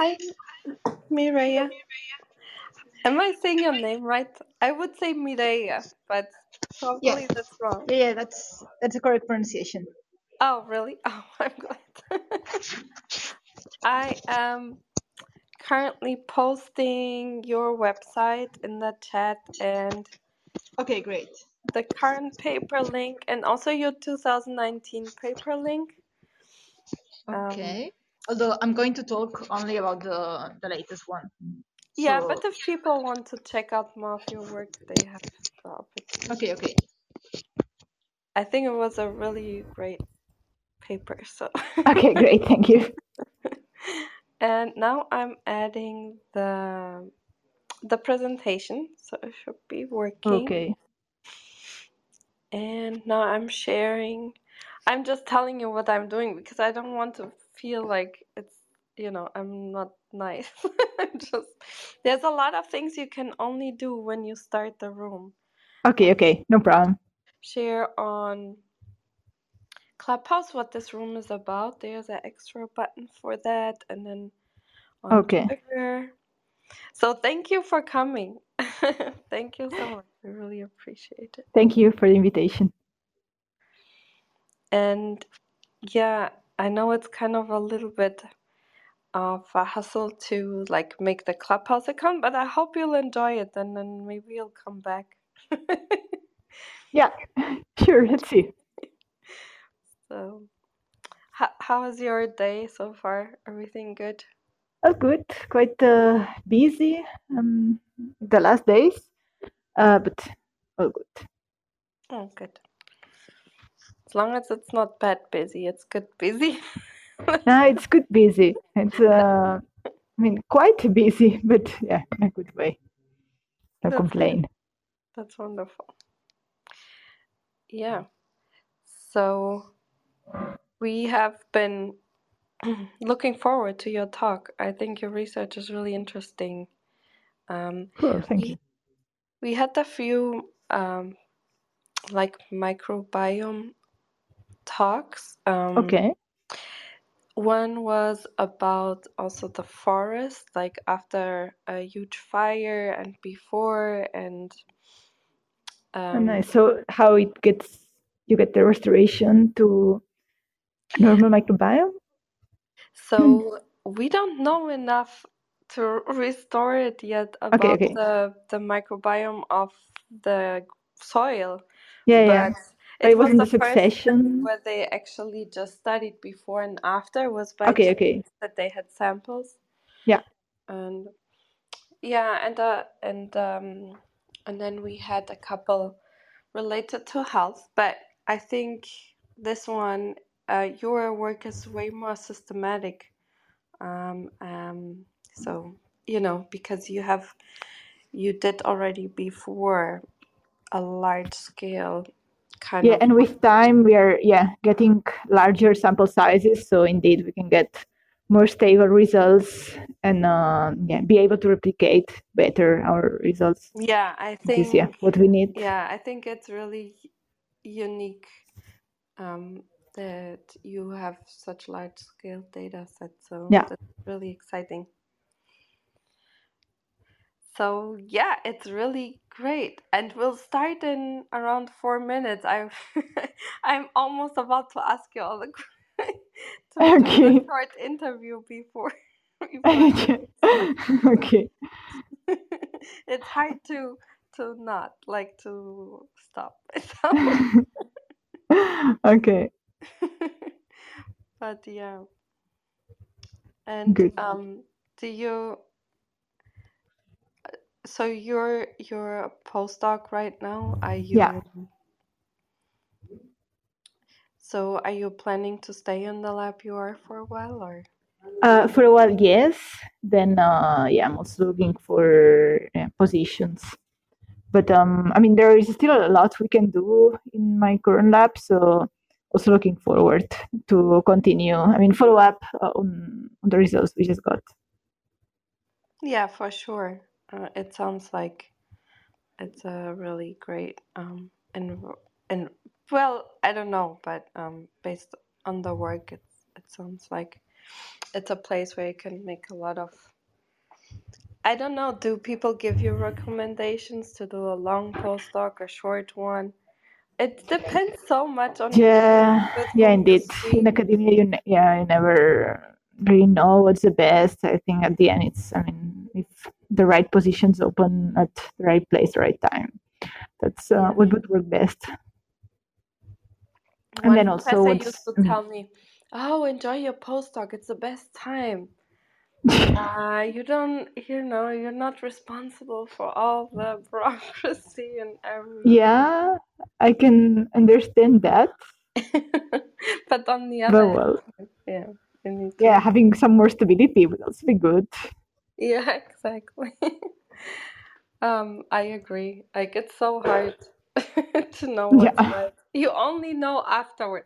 Hi, Mireia. Am I saying your name right? I would say Mireia, but Yeah, probably that's wrong. yeah, yeah, that's that's a correct pronunciation. Oh, really? Oh, I'm glad. I am currently posting your website in the chat and Okay, great. the current paper link and also your 2019 paper link. Um, Okay. Although I'm going to talk only about the the latest one. yeah, So but if people want to check out more of your work, they have the opportunity. okay, okay. I think it was a really great paper. So, Okay, great. Thank you. and now I'm adding the the presentation, so it should be working. Okay. And now I'm sharing. I'm just telling you what I'm doing because I don't want to feel like it's, you know, I'm not nice. I'm just, there's a lot of things you can only do when you start the room. Okay, um, okay. No problem. Share on Clubhouse what this room is about. There's an extra button for that. And then on Okay. Twitter. So thank you for coming. thank you so much. I really appreciate it. Thank you for the invitation. And yeah, I know it's kind of a little bit of a hustle to like make the Clubhouse account, but I hope you'll enjoy it and then maybe you'll come back. Yeah, sure. Let's see. So, how, how is your day so far? Everything good? Oh, good. Quite uh, busy um, the last days, uh, but all good. Oh, good. As long as it's not bad busy, it's good busy. No, it's good busy. It's, uh, I mean, quite busy, but yeah, in a good way. No That's good. complain. That's wonderful. Yeah. So we have been looking forward to your talk. I think your research is really interesting. Um, Cool. Thank we you. we had a few um, like microbiome talks. Um, Okay. One was about also the forest, like after a huge fire and before, and Oh, um, nice. So how it gets, you get the restoration to normal microbiome? Hmm. so we don't know enough to restore it yet about okay. the the microbiome of the soil, Yeah, yeah. but But it it was wasn't the the succession. where they actually just studied before and after was by Okay, okay. that they had samples. Yeah. and yeah and uh and um and then we had a couple related to health but i think this one uh your work is way more systematic um um so you know because you have you did already before a large scale kind Yeah, of and with time we are yeah getting larger sample sizes, so indeed we can get more stable results and uh, yeah be able to replicate better our results. yeah i think is yeah what we need. yeah i think it's really unique um, that you have such large scale data sets. So Yeah. that's really exciting. So yeah, it's really great. And we'll start in around four minutes. I'm I'm almost about to ask you all the to do Okay. a short interview before before okay. okay. it's hard to to not like to stop okay. but yeah. And Good. um, do you? So you're you're a postdoc right now. Are you? Yeah. So are you planning to stay in the lab you are for a while, or? Uh, for a while, yes. Then, uh, yeah, I'm also looking for uh, positions. But um, I mean, there is still a lot we can do in my current lab, so also looking forward to continue. I mean, follow up uh, on on the results we just got. Yeah, for sure. Uh, it sounds like it's a really great um and and well, I don't know, but um based on the work, it it sounds like it's a place where you can make a lot of I don't know, do people give you recommendations to do a long postdoc or short one? It depends so much on Yeah, yeah, indeed. In academia, you ne- yeah, you never really know what's the best. I think at the end, it's I mean, if the right positions open at the right place, right time, that's uh, what would work best. And then also what's used to tell me, "Oh, enjoy your postdoc. It's the best time. Uh, you don't, you know, you're not responsible for all the bureaucracy and everything." yeah, I can understand that, But on the but other well, hand, yeah, yeah, having some more stability would also be good. Yeah, exactly. Um, I agree. Like it's so hard to know what's Yeah, right. You only know afterward.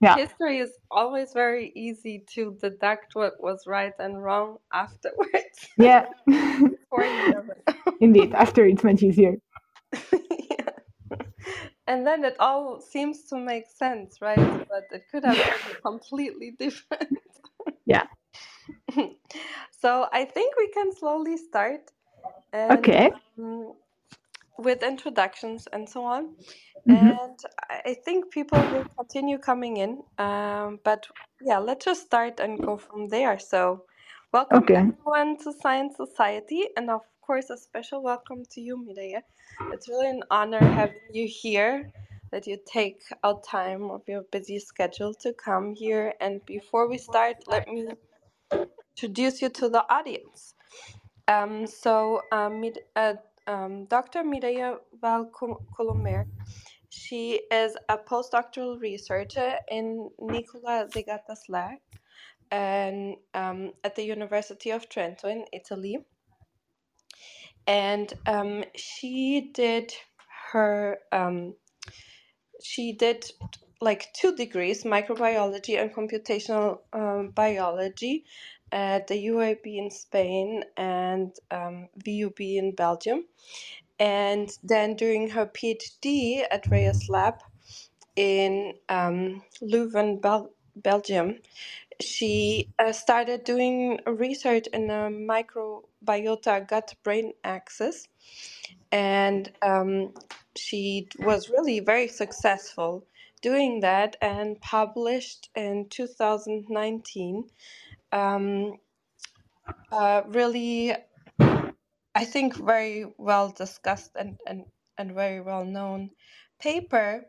yeah, History is always very easy to deduct what was right and wrong afterwards. yeah. Before you never know. Indeed, after it's much easier. Yeah. And then it all seems to make sense, right? But it could have been completely different. Yeah. So I think we can slowly start and Okay. um, with introductions and so on. hmm And I think people will continue coming in. Um, but yeah, let's just start and go from there. So, welcome Okay. everyone to Science Society, and of course, a special welcome to you, Mireia. It's really an honor having you here, that you take out time of your busy schedule to come here. And before we start, let me introduce you to the audience. Um, so, um, uh, um, Dr. Mireia Valles-Colomer, she is a postdoctoral researcher in Nicola Segata's lab and um, at the University of Trento in Italy. And um, she did her um, she did like two degrees microbiology and computational um, biology at the UAB in Spain and um, VUB in Belgium. And then during her PhD at Raes Lab in um, Leuven, Bel- Belgium, she uh, started doing research in the microbiota gut brain axis and um, she was really very successful doing that and published in 2019 um, uh, really i think very well discussed and, and, and very well known paper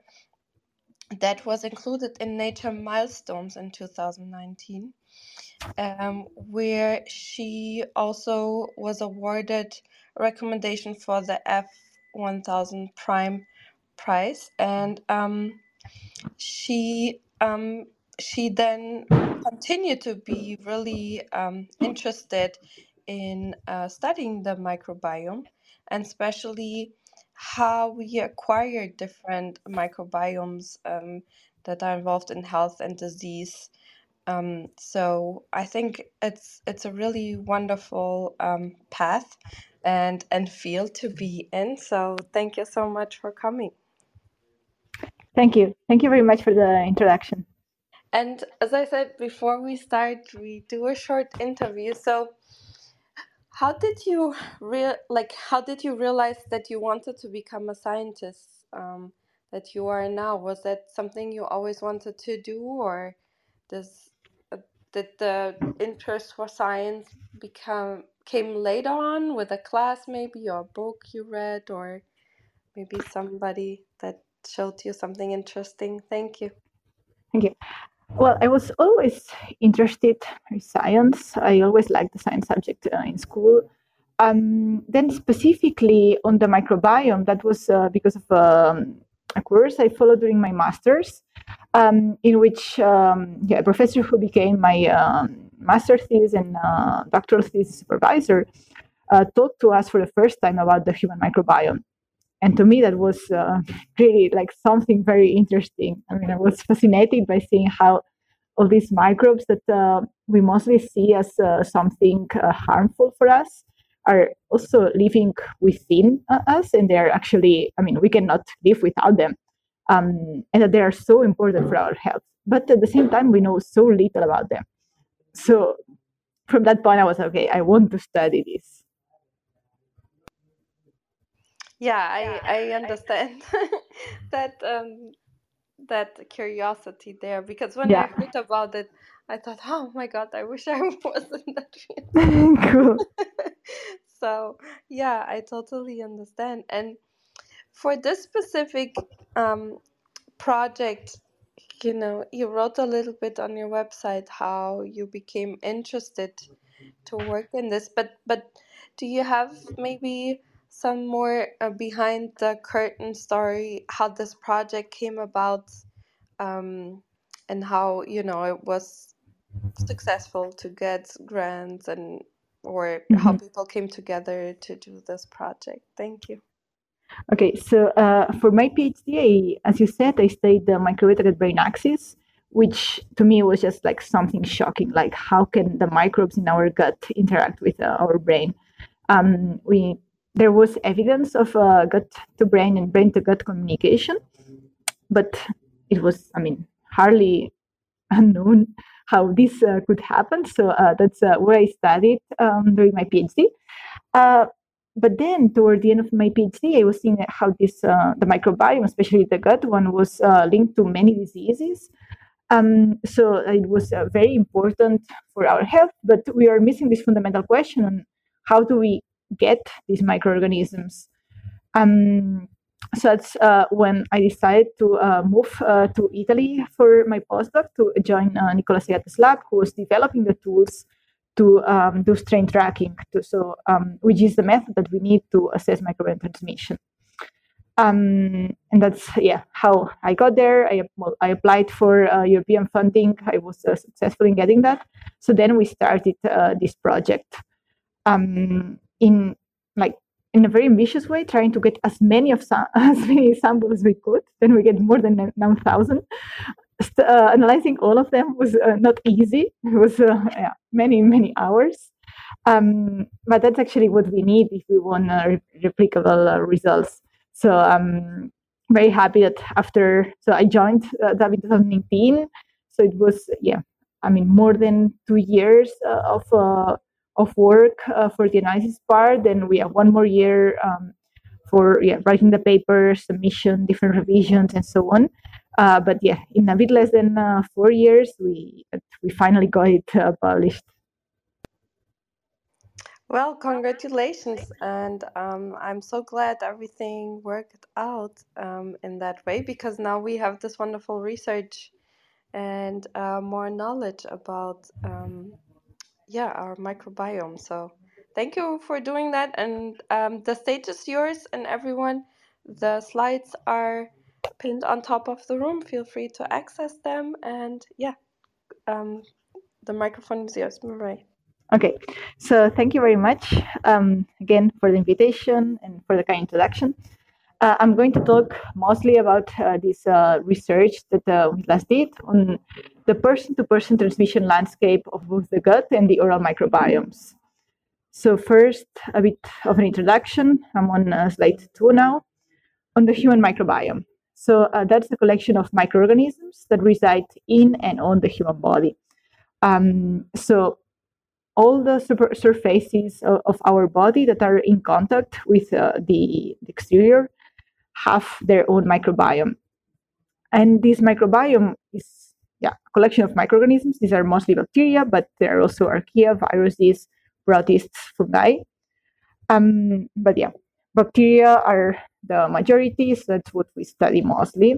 that was included in nature milestones in 2019 um, where she also was awarded recommendation for the F1000 Prime Prize, and um, she um, she then continued to be really um, interested in uh, studying the microbiome, and especially how we acquire different microbiomes um, that are involved in health and disease. Um, so I think it's it's a really wonderful um, path and and field to be in. So thank you so much for coming. Thank you. Thank you very much for the introduction. And as I said before we start, we do a short interview. So how did you real like how did you realize that you wanted to become a scientist um, that you are now? Was that something you always wanted to do, or does uh, did the interest for science become came later on with a class maybe or a book you read or maybe somebody that showed you something interesting? Thank you. Thank you. Well, I was always interested in science. I always liked the science subject uh, in school. Um, then, specifically on the microbiome, that was uh, because of um, a course I followed during my master's, um, in which um, yeah, a professor who became my um, master's thesis and uh, doctoral thesis supervisor uh, talked to us for the first time about the human microbiome and to me that was uh, really like something very interesting i mean i was fascinated by seeing how all these microbes that uh, we mostly see as uh, something uh, harmful for us are also living within uh, us and they're actually i mean we cannot live without them um, and that they are so important for our health but at the same time we know so little about them so from that point, I was okay. I want to study this. Yeah, I I understand that um that curiosity there because when I Yeah, heard about it, I thought, oh my God, I wish I was in that cool. So yeah, I totally understand. And for this specific um, project, you know, you wrote a little bit on your website how you became interested to work in this, but but do you have maybe some more uh, behind the curtain story how this project came about um, and how you know it was successful to get grants and or how hmm people came together to do this project. Thank you. Okay, so uh, for my PhD, I, as you said, I studied the microbiota brain axis, which to me was just like something shocking. Like, how can the microbes in our gut interact with uh, our brain? Um, we there was evidence of uh, gut to brain and brain to gut communication, but it was, I mean, hardly unknown how this uh, could happen. So uh, that's uh, where I studied um, during my PhD. Uh, but then toward the end of my PhD, I was seeing how this uh, the microbiome, especially the gut one, was linked to many diseases. Um, so it was very important for our health, but we are missing this fundamental question on how do we get these microorganisms. Um, so that's uh, when I decided to uh, move uh, to Italy for my postdoc to join uh, Nicola Segata's lab, who was developing the tools to um, do strain tracking, to, so um, which is the method that we need to assess microbiome transmission. Um, and that's yeah how I got there. I well, I applied for uh, European funding. I was uh, successful in getting that. So then we started this project um, in like in a very ambitious way, trying to get as many of as many samples as we could. Then we get more than nine thousand. Uh, analyzing all of them was uh, not easy. It was uh, yeah, many many hours. Um, but that's actually what we need if we want re- replicable uh, results. So I'm very happy that after so I joined uh, in 2019. So it was yeah, I mean more than two years uh, of uh, of work uh, for the analysis part. Then we have one more year um, for yeah writing the paper, submission, different revisions, and so on. Uh, but yeah, in a bit less than uh, four years, we we finally got it uh, published. Well, congratulations, and um, I'm so glad everything worked out um, in that way because now we have this wonderful research and uh, more knowledge about um, yeah our microbiome. So thank you for doing that, and um, the stage is yours, and everyone. The slides are pinned on top of the room. Feel free to access them, and yeah, um, the microphone is yours, Mireia. Okay, so thank you very much um, again for the invitation and for the kind introduction. Uh, I'm going to talk mostly about uh, this uh, research that uh, we last did on the person to person transmission landscape of both the gut and the oral microbiomes. So, first, a bit of an introduction. I'm on uh, slide two now on the human microbiome. So, uh, that's a collection of microorganisms that reside in and on the human body. Um, so, all the surfaces of, our body that are in contact with uh, the, exterior have their own microbiome. And this microbiome is yeah, a collection of microorganisms. These are mostly bacteria, but there are also archaea, viruses, protists, fungi. Um, but yeah, bacteria are the majority, so that's what we study mostly.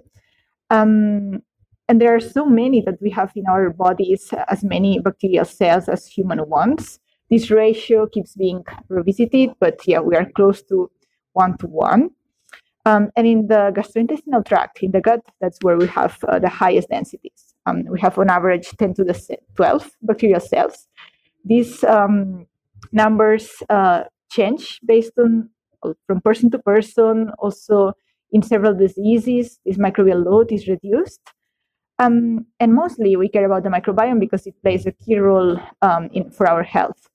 Um, and there are so many that we have in our bodies as many bacterial cells as human ones. This ratio keeps being revisited, but yeah, we are close to one to one. Um, and in the gastrointestinal tract, in the gut, that's where we have uh, the highest densities. Um, we have on average 10 to the 12 bacterial cells. These um, numbers uh, change based on from person to person. Also, in several diseases, this microbial load is reduced. Um, and mostly we care about the microbiome because it plays a key role um, in, for our health.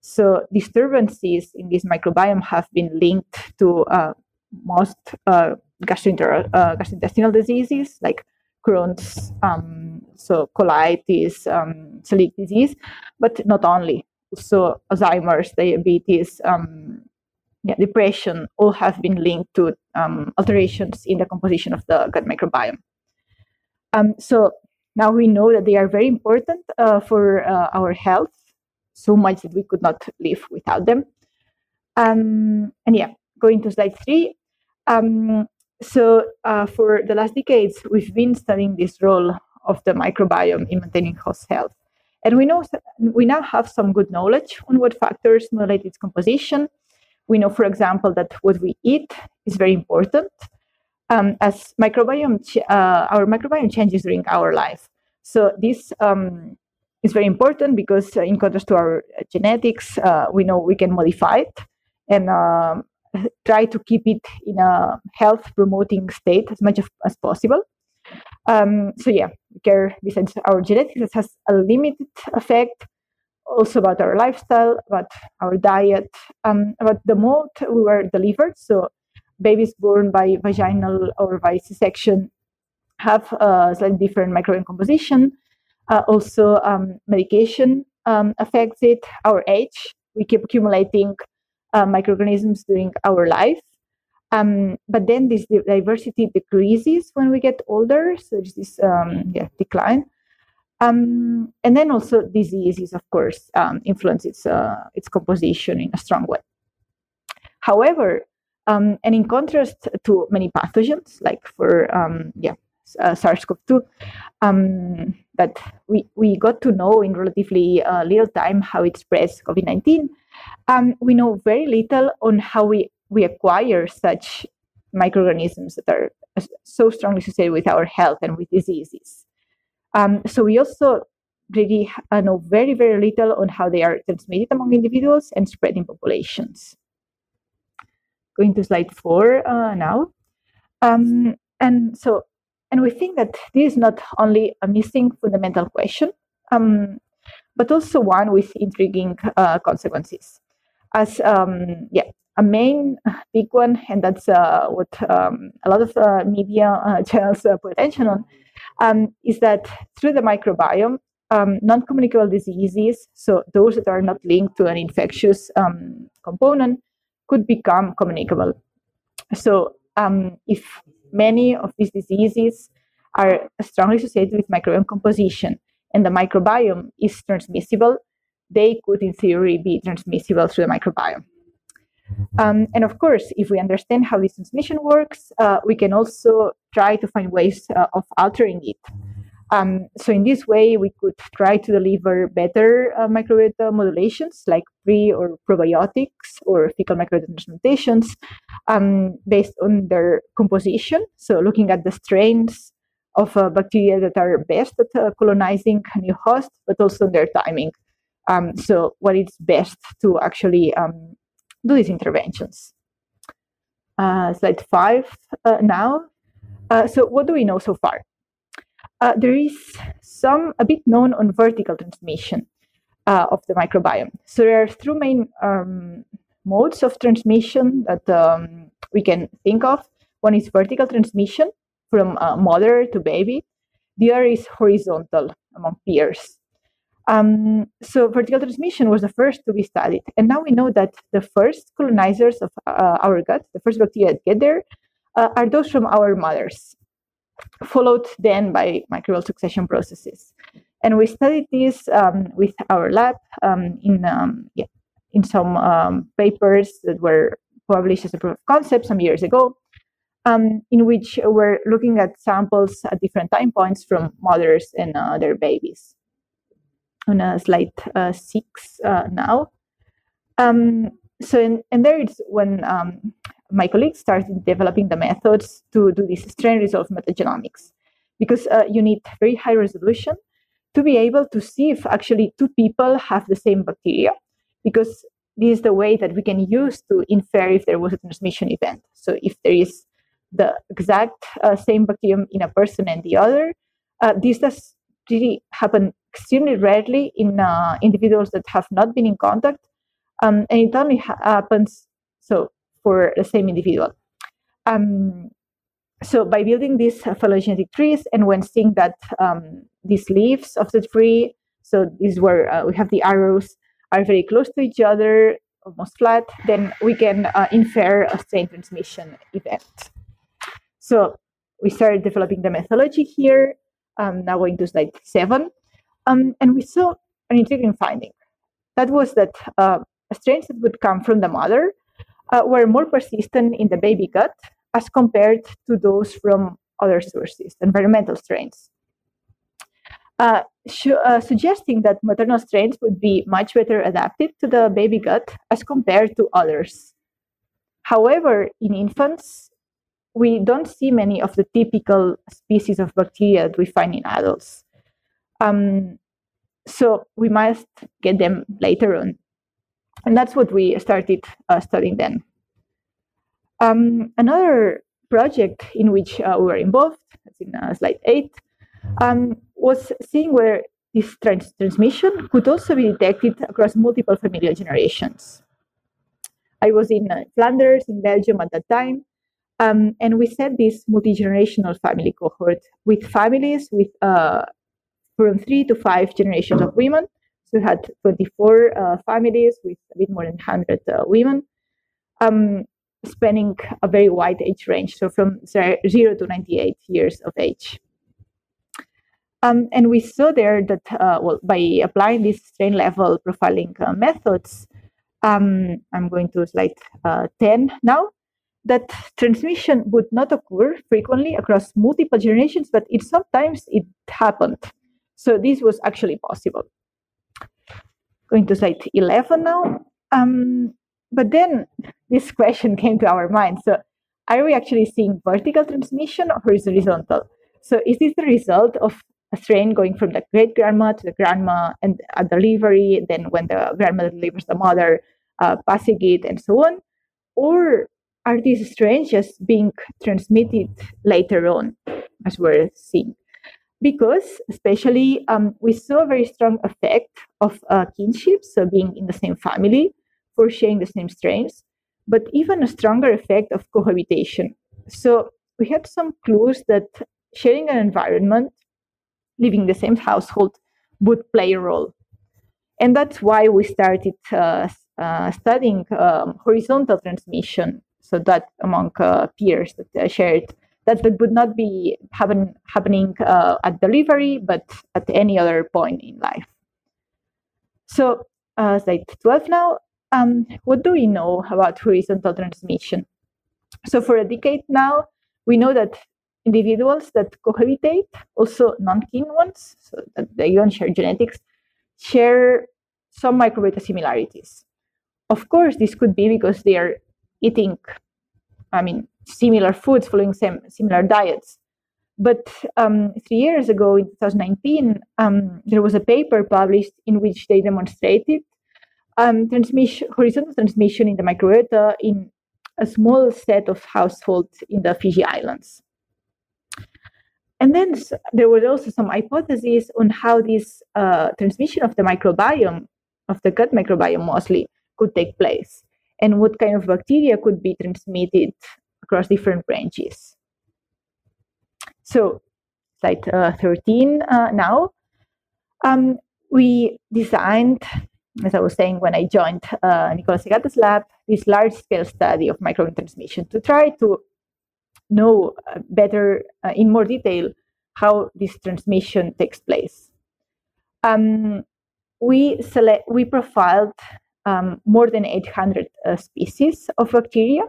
So disturbances in this microbiome have been linked to uh, most uh, gastrointer- uh, gastrointestinal diseases like Crohn's, um, so colitis, um, celiac disease, but not only. So Alzheimer's, diabetes, um, yeah, depression, all have been linked to um, alterations in the composition of the gut microbiome. Um, so now we know that they are very important uh, for uh, our health, so much that we could not live without them. Um, and yeah, going to slide three. Um, so uh, for the last decades, we've been studying this role of the microbiome in maintaining host health. And we know we now have some good knowledge on what factors modulate its composition. We know, for example, that what we eat is very important, um, as microbiome uh, our microbiome changes during our life. So this um, is very important because, uh, in contrast to our genetics, uh, we know we can modify it and um, try to keep it in a health promoting state as much as, as possible. Um, so yeah, care besides our genetics has a limited effect also about our lifestyle, about our diet, um, about the mode we were delivered. So babies born by vaginal or by C-section have a slightly different microbiome composition. Uh, also, um, medication um, affects it. Our age, we keep accumulating uh, microorganisms during our life. Um, but then this diversity decreases when we get older. So there's this um, yeah, decline. Um, and then also diseases, of course, um, influence its, uh, its composition in a strong way. However, um, and in contrast to many pathogens, like for um, yeah, uh, SARS-CoV-2, um, that we, we got to know in relatively uh, little time how it spreads COVID-19, um, we know very little on how we, we acquire such microorganisms that are so strongly associated with our health and with diseases. Um, so we also really uh, know very, very little on how they are transmitted among individuals and spread in populations going to slide four uh, now. Um, and so, and we think that this is not only a missing fundamental question, um, but also one with intriguing uh, consequences. As um, yeah, a main big one, and that's uh, what um, a lot of uh, media uh, channels uh, put attention on, um, is that through the microbiome, um, non-communicable diseases, so those that are not linked to an infectious um, component, could become communicable. So, if many of these diseases are strongly associated with microbiome composition and the microbiome is transmissible, they could, in theory, be transmissible through the microbiome. Um, and of course, if we understand how this transmission works, uh, we can also try to find ways uh, of altering it. Um, so in this way, we could try to deliver better uh, microbiota modulations like pre or probiotics or fecal microbiota transplantations um, based on their composition. So looking at the strains of uh, bacteria that are best at uh, colonizing a new host, but also their timing. Um, so what is best to actually um, do these interventions. Uh, slide five uh, now. Uh, so what do we know so far? Uh, there is some a bit known on vertical transmission uh, of the microbiome. So there are three main um, modes of transmission that um, we can think of. One is vertical transmission from uh, mother to baby. The other is horizontal among peers. Um, so vertical transmission was the first to be studied, and now we know that the first colonizers of uh, our gut, the first bacteria that get there, uh, are those from our mothers followed then by microbial succession processes. And we studied this um, with our lab um, in, um, yeah, in some um, papers that were published as a proof of concept some years ago, um, in which we're looking at samples at different time points from mothers and uh, their babies. On uh, slide uh, six uh, now. Um, so, in, and there is when my colleagues started developing the methods to do this strain resolved metagenomics because uh, you need very high resolution to be able to see if actually two people have the same bacteria because this is the way that we can use to infer if there was a transmission event. So if there is the exact uh, same bacterium in a person and the other uh, this does really happen extremely rarely in uh, individuals that have not been in contact um, and it only ha- happens so for the same individual. Um, so by building these phylogenetic trees and when seeing that um, these leaves of the tree. So this is where uh, we have the arrows are very close to each other, almost flat. Then we can uh, infer a strain transmission event. So we started developing the methodology here. Um, now going to slide seven, um, and we saw an intriguing finding. That was that uh, strains that would come from the mother uh, were more persistent in the baby gut as compared to those from other sources, environmental strains. Uh, uh, suggesting that maternal strains would be much better adapted to the baby gut as compared to others. However, in infants, we don't see many of the typical species of bacteria that we find in adults. Um, so we must get them later on. And that's what we started uh, studying then. Um, another project in which uh, we were involved, that's in uh, slide eight, um, was seeing whether this trans- transmission could also be detected across multiple familial generations. I was in uh, Flanders, in Belgium at that time, um, and we set this multi-generational family cohort with families with uh, from three to five generations of women. We had 24 uh, families with a bit more than 100 uh, women, um, spanning a very wide age range, so from zero to 98 years of age. Um, and we saw there that, uh, well, by applying these strain level profiling uh, methods, um, I'm going to slide uh, 10 now, that transmission would not occur frequently across multiple generations, but it sometimes it happened. So this was actually possible. Going to slide 11 now. Um, but then this question came to our mind. So are we actually seeing vertical transmission or horizontal? So is this the result of a strain going from the great grandma to the grandma and at delivery, then when the grandma delivers the mother, uh, passing it and so on? Or are these strains just being transmitted later on, as we're seeing? Because, especially, um, we saw a very strong effect of uh, kinship, so being in the same family for sharing the same strains, but even a stronger effect of cohabitation. So, we had some clues that sharing an environment, living in the same household, would play a role. And that's why we started uh, uh, studying um, horizontal transmission so that among uh, peers that uh, shared that, that would not be happen, happening uh, at delivery but at any other point in life. So uh, slide 12 now. Um, what do we know about horizontal transmission? So for a decade now we know that individuals that cohabitate also non-kin ones so that they don't share genetics share some microbiota similarities. Of course this could be because they are eating, I mean, similar foods, following same similar diets. But um, three years ago, in 2019, um, there was a paper published in which they demonstrated um, transmission, horizontal transmission in the microbiota in a small set of households in the Fiji Islands. And then there was also some hypotheses on how this uh, transmission of the microbiome, of the gut microbiome mostly, could take place and what kind of bacteria could be transmitted across different branches. So, slide uh, 13 uh, now. Um, we designed, as I was saying when I joined uh, Nicola Segata's lab, this large scale study of microbiome transmission to try to know uh, better, uh, in more detail, how this transmission takes place. Um, we select, we profiled um, more than 800 uh, species of bacteria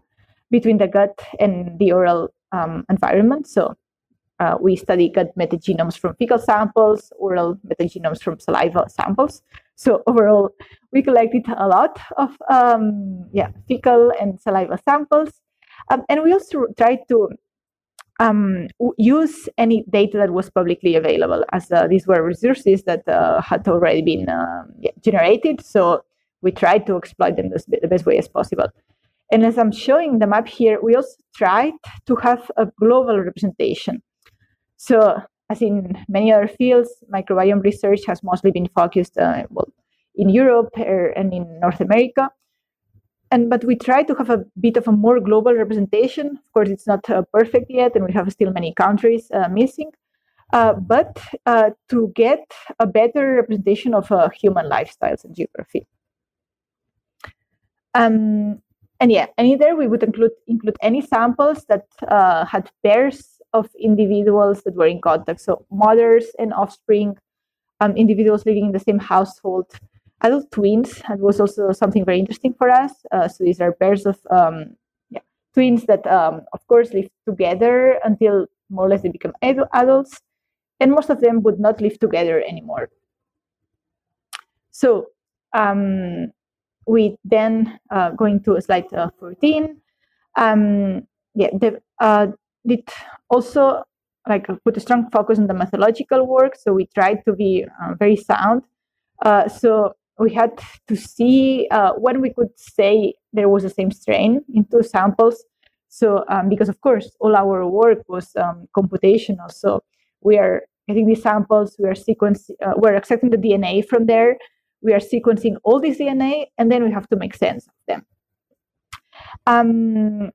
between the gut and the oral um, environment. So uh, we study gut metagenomes from fecal samples, oral metagenomes from saliva samples. So overall, we collected a lot of um, yeah fecal and saliva samples, um, and we also tried to um, use any data that was publicly available, as uh, these were resources that uh, had already been um, yeah, generated. So we tried to exploit them the best way as possible. And as I'm showing the map here, we also tried to have a global representation. So, as in many other fields, microbiome research has mostly been focused uh, well, in Europe er, and in North America. And but we try to have a bit of a more global representation. Of course, it's not uh, perfect yet, and we have still many countries uh, missing. uh, but uh, to get a better representation of uh, human lifestyles and geography. Um, and yeah, and there we would include include any samples that uh, had pairs of individuals that were in contact, so mothers and offspring, um, individuals living in the same household, adult twins. That was also something very interesting for us. Uh, so these are pairs of um, yeah, twins that, um, of course, live together until more or less they become ad- adults, and most of them would not live together anymore. So um, we then uh, going to slide uh, 14. Um, yeah, the, uh, it also like put a strong focus on the methodological work. So we tried to be uh, very sound. Uh, so we had to see uh, when we could say there was the same strain in two samples. So um, because of course all our work was um, computational, so we are getting these samples, we are sequencing, we're accepting the DNA from there, we are sequencing all this DNA, and then we have to make sense of them. Um,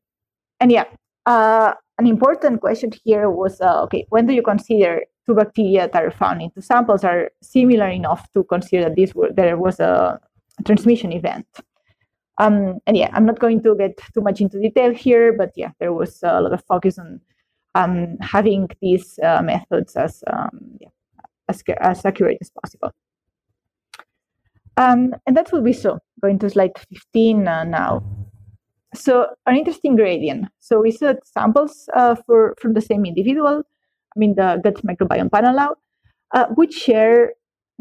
and yeah, uh, an important question here was, uh, okay, when do you consider two bacteria that are found in two samples are similar enough to consider that this were, there was a transmission event? Um, and yeah, I'm not going to get too much into detail here, but yeah, there was a lot of focus on um, having these uh, methods as, um, yeah, as, as accurate as possible. Um, and that will be so. Going to slide 15 uh, now. So an interesting gradient. So we saw samples uh, for from the same individual. I mean the gut microbiome panel out, uh, which share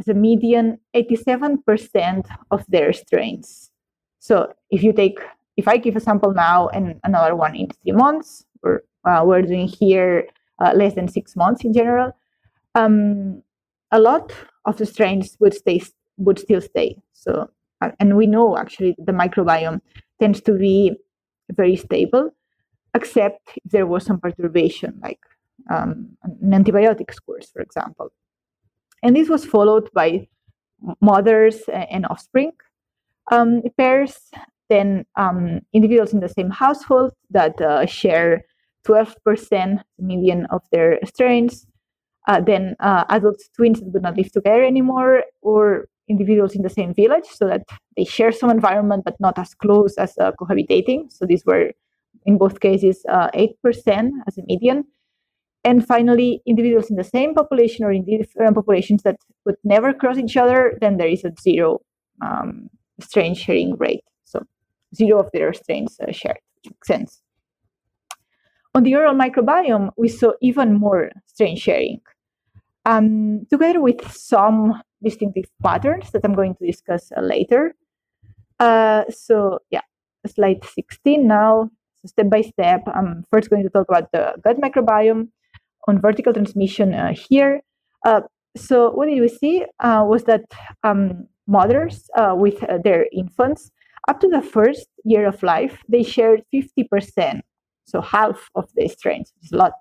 the median 87% of their strains. So if you take, if I give a sample now and another one in three months, or uh, we're doing here uh, less than six months in general, um, a lot of the strains would stay would still stay. So, uh, and we know actually the microbiome tends to be very stable, except if there was some perturbation, like um, an antibiotics course, for example. And this was followed by mothers and offspring um, pairs, then um, individuals in the same household that uh, share 12% median of their strains, uh, then uh, adult twins that would not live together anymore, or individuals in the same village so that they share some environment but not as close as uh, cohabitating. So these were in both cases uh, 8% as a median. And finally, individuals in the same population or in different populations that would never cross each other, then there is a zero um, strain sharing rate. So zero of their strains uh, shared, which makes sense. On the oral microbiome, we saw even more strain sharing, um, together with some distinctive patterns that I'm going to discuss uh, later. Uh, so yeah, slide 16 now. So step by step, I'm first going to talk about the gut microbiome on vertical transmission uh, here. Uh, so what did we see uh, was that um, mothers uh, with their infants, up to the first year of life, they shared 50%, so half of the strains, which is a lot.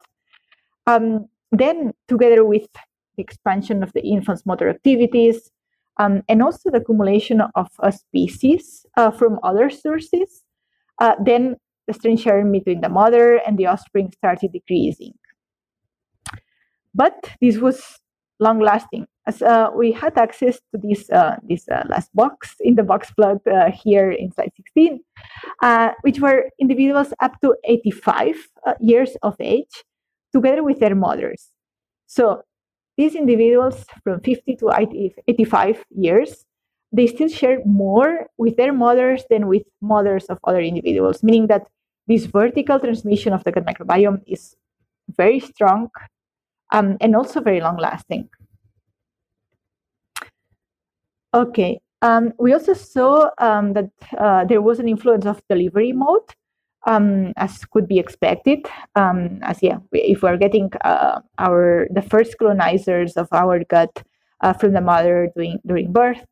Um, then, together with expansion of the infant's motor activities, um, and also the accumulation of a species uh, from other sources, uh, then the strain sharing between the mother and the offspring started decreasing. But this was long lasting, as uh, we had access to this, uh, this uh, last box in the box plot uh, here in slide 16, which were individuals up to 85 years of age, together with their mothers. So these individuals from 50 to 85 years, they still share more with their mothers than with mothers of other individuals, meaning that this vertical transmission of the gut microbiome is very strong um, and also very long lasting. Okay, um, we also saw um, that uh, there was an influence of delivery mode um, as could be expected. Um, as yeah, if we're getting uh, our the first colonizers of our gut uh, from the mother during during birth,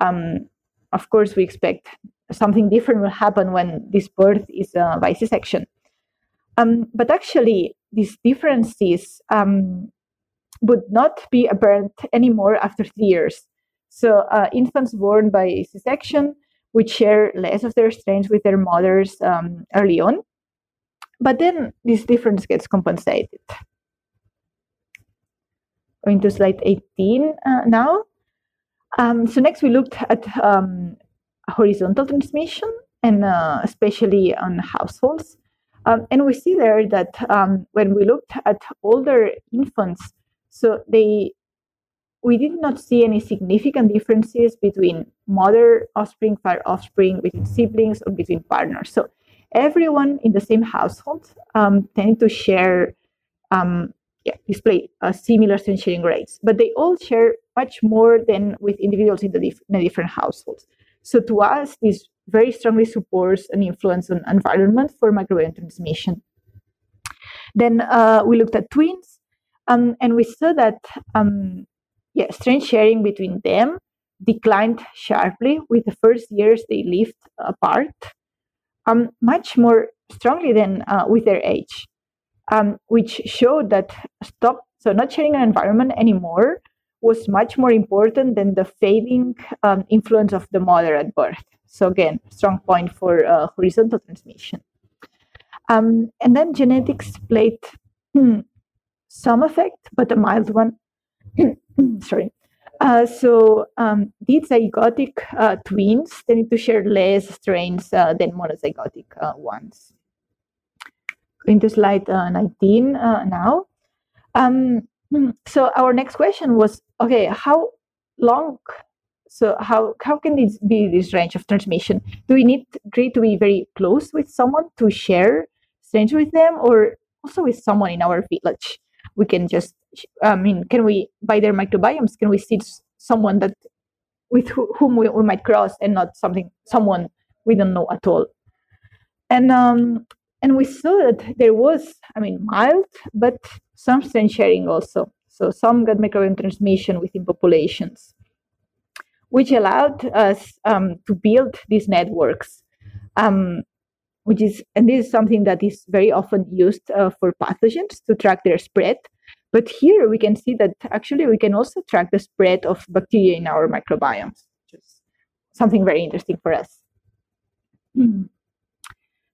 um, of course we expect something different will happen when this birth is uh, by C-section. Um, but actually, these differences um, would not be apparent anymore after three years. So, uh, infants born by C-section which share less of their strains with their mothers um, early on. But then this difference gets compensated. Going to slide 18 uh, now. Um, so next we looked at um, horizontal transmission and uh, especially on households. Um, and we see there that um, when we looked at older infants, so they we did not see any significant differences between mother offspring, father offspring, between siblings, or between partners. So everyone in the same household um, tended to share, um, yeah, display uh, similar sharing rates, but they all share much more than with individuals in the, dif- in the different households. So to us, this very strongly supports an influence on environment for microbiome transmission. Then uh, we looked at twins, um, and we saw that um, yeah, strength sharing between them declined sharply with the first years they lived apart, um, much more strongly than uh, with their age, um, which showed that stop so not sharing an environment anymore was much more important than the fading um, influence of the mother at birth. So again, strong point for uh, horizontal transmission. Um, and then genetics played hmm, some effect, but a mild one. Sorry. Uh, so um, these zygotic uh, twins tend to share less strains uh, than monozygotic uh, ones. Going to slide uh, 19 uh, now. Um, so our next question was, okay, how long so how how can this be this range of transmission? Do we need to be very close with someone to share strains with them, or also with someone in our village? We can just, I mean, can we by their microbiomes? Can we see someone that with whom we, we might cross and not something someone we don't know at all? And um, and we saw that there was, I mean, mild, but some strange sharing also. So some gut microbiome transmission within populations which allowed us um, to build these networks, um, which is, and this is something that is very often used uh, for pathogens to track their spread. But here we can see that actually we can also track the spread of bacteria in our microbiomes, which is something very interesting for us. Mm.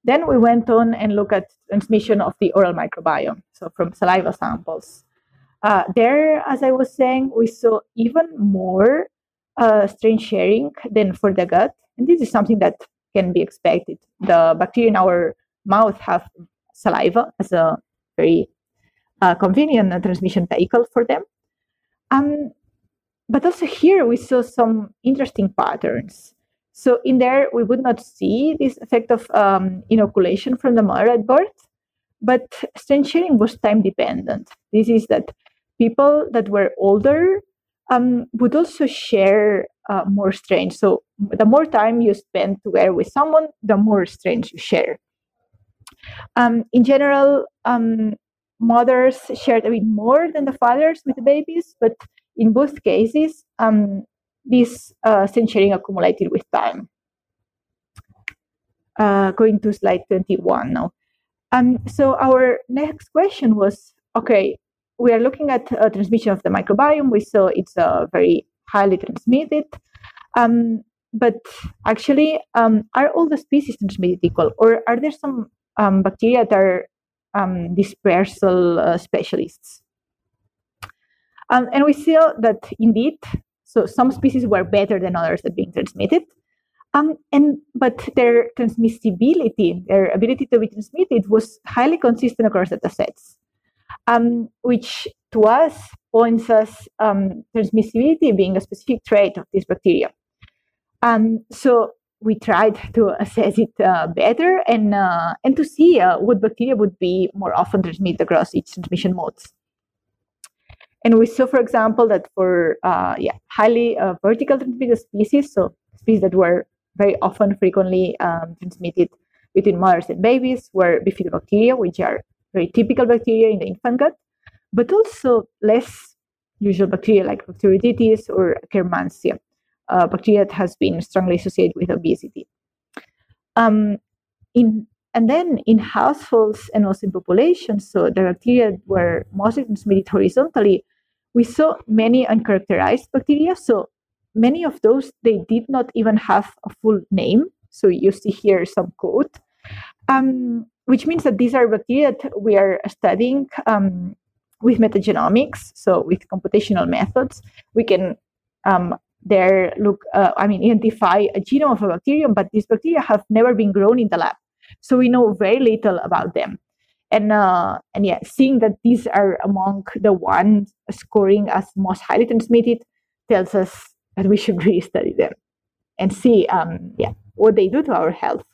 Then we went on and looked at transmission of the oral microbiome, so from saliva samples. Uh, there, as I was saying, we saw even more uh, strain sharing than for the gut. And this is something that can be expected. The bacteria in our mouth have saliva as a very uh, convenient transmission vehicle for them. Um, but also here we saw some interesting patterns. So in there, we would not see this effect of um, inoculation from the mother at birth, but strain sharing was time dependent. This is that people that were older um, would also share uh, more strange. So the more time you spend together with someone, the more strains you share. Um, in general, um, mothers shared a bit more than the fathers with the babies, but in both cases, um, this uh, sharing accumulated with time. Uh, going to slide 21 now. Um, so our next question was, okay, we are looking at uh, transmission of the microbiome. We saw it's a very highly transmitted. Um, but actually, um, are all the species transmitted equal, or are there some um, bacteria that are um, dispersal uh, specialists? Um, and we see that indeed, so some species were better than others at being transmitted. Um, and but their transmissibility, their ability to be transmitted, was highly consistent across data sets which to us points us um, transmissibility being a specific trait of this bacteria. Um, so we tried to assess it uh, better and uh, and to see uh, what bacteria would be more often transmitted across each transmission modes. And we saw, for example, that for uh, yeah highly uh, vertical transmitted species, so species that were very often frequently um, transmitted between mothers and babies, were bifidobacteria, which are very typical bacteria in the infant gut, but also less usual bacteria like Bacteroidetes or Akkermansia, uh, bacteria that has been strongly associated with obesity. Um, in and then in households and also in populations, so the bacteria were mostly transmitted horizontally, we saw many uncharacterized bacteria. So many of those, they did not even have a full name. So you see here some code. Um, which means that these are bacteria that we are studying um, with metagenomics, so with computational methods, we can um, there look, uh, I mean, identify a genome of a bacterium, but these bacteria have never been grown in the lab, so we know very little about them. And uh, and yeah, seeing that these are among the ones scoring as most highly transmitted tells us that we should really study them and see um, yeah what they do to our health.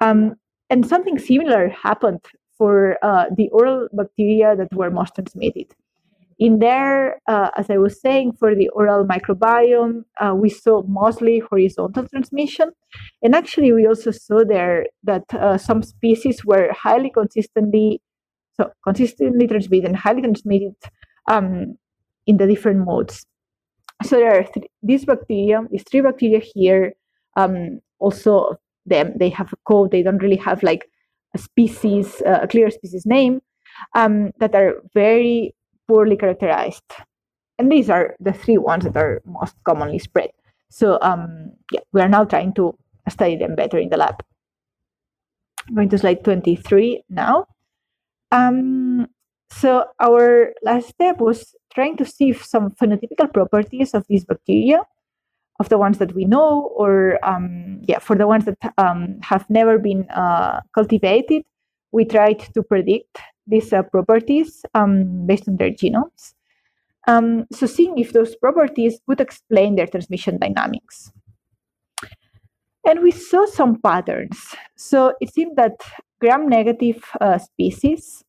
Um, and something similar happened for uh, the oral bacteria that were most transmitted. In there, uh, as I was saying, for the oral microbiome, uh, we saw mostly horizontal transmission. And actually, we also saw there that uh, some species were highly consistently, so consistently transmitted and highly transmitted um, in the different modes. So there are th- these bacteria, these three bacteria here, um, also them, they have a code, they don't really have like a species, uh, a clear species name, um, that are very poorly characterized. And these are the three ones that are most commonly spread. So um, yeah, we are now trying to study them better in the lab. I'm going to slide 23 now. Um, so our last step was trying to see if some phenotypical properties of these bacteria, of the ones that we know, or um, yeah, for the ones that um, have never been uh, cultivated, we tried to predict these uh, properties um, based on their genomes. Um, so seeing if those properties would explain their transmission dynamics. And we saw some patterns. So it seemed that gram-negative uh, species,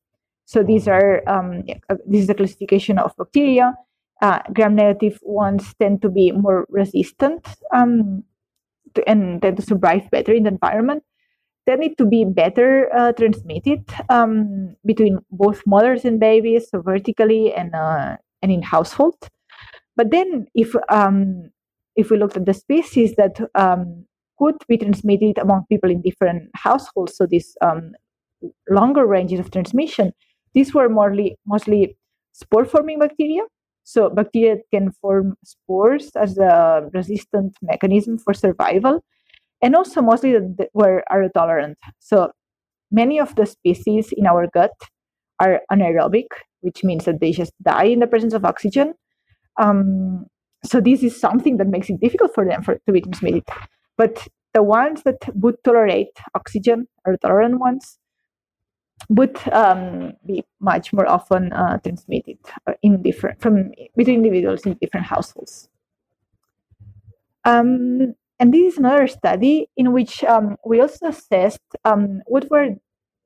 so these are, um, uh, this is a classification of bacteria, uh, gram-negative ones tend to be more resistant um, to, and tend to survive better in the environment they need to be better uh, transmitted um, between both mothers and babies, so vertically and uh, and in household. But then, if um, if we looked at the species that um, could be transmitted among people in different households, so these um, longer ranges of transmission, these were mostly mostly spore-forming bacteria. So bacteria can form spores as a resistant mechanism for survival and also mostly were are tolerant. So many of the species in our gut are anaerobic, which means that they just die in the presence of oxygen. Um, so this is something that makes it difficult for them for, to be transmitted. But the ones that would tolerate oxygen, are tolerant ones, would um, be much more often uh, transmitted uh, in different from between individuals in different households. Um, and this is another study in which um, we also assessed um, what were